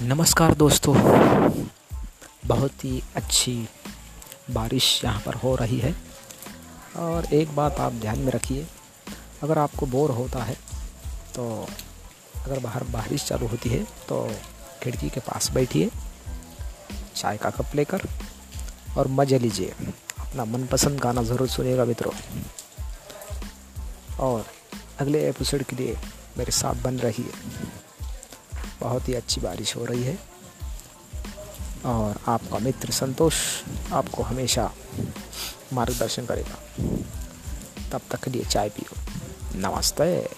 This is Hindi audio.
नमस्कार दोस्तों। बहुत ही अच्छी बारिश यहाँ पर हो रही है। और एक बात आप ध्यान में रखिए, अगर आपको बोर होता है तो अगर बाहर बारिश चालू होती है तो खिड़की के पास बैठिए, चाय का कप लेकर और मज़े लीजिए। अपना मनपसंद गाना ज़रूर सुनिएगा मित्रों। और अगले एपिसोड के लिए मेरे साथ बन रही है बहुत ही अच्छी बारिश हो रही है। और आपका मित्र संतोष आपको हमेशा मार्गदर्शन करेगा। तब तक के लिए चाय पियो। नमस्ते।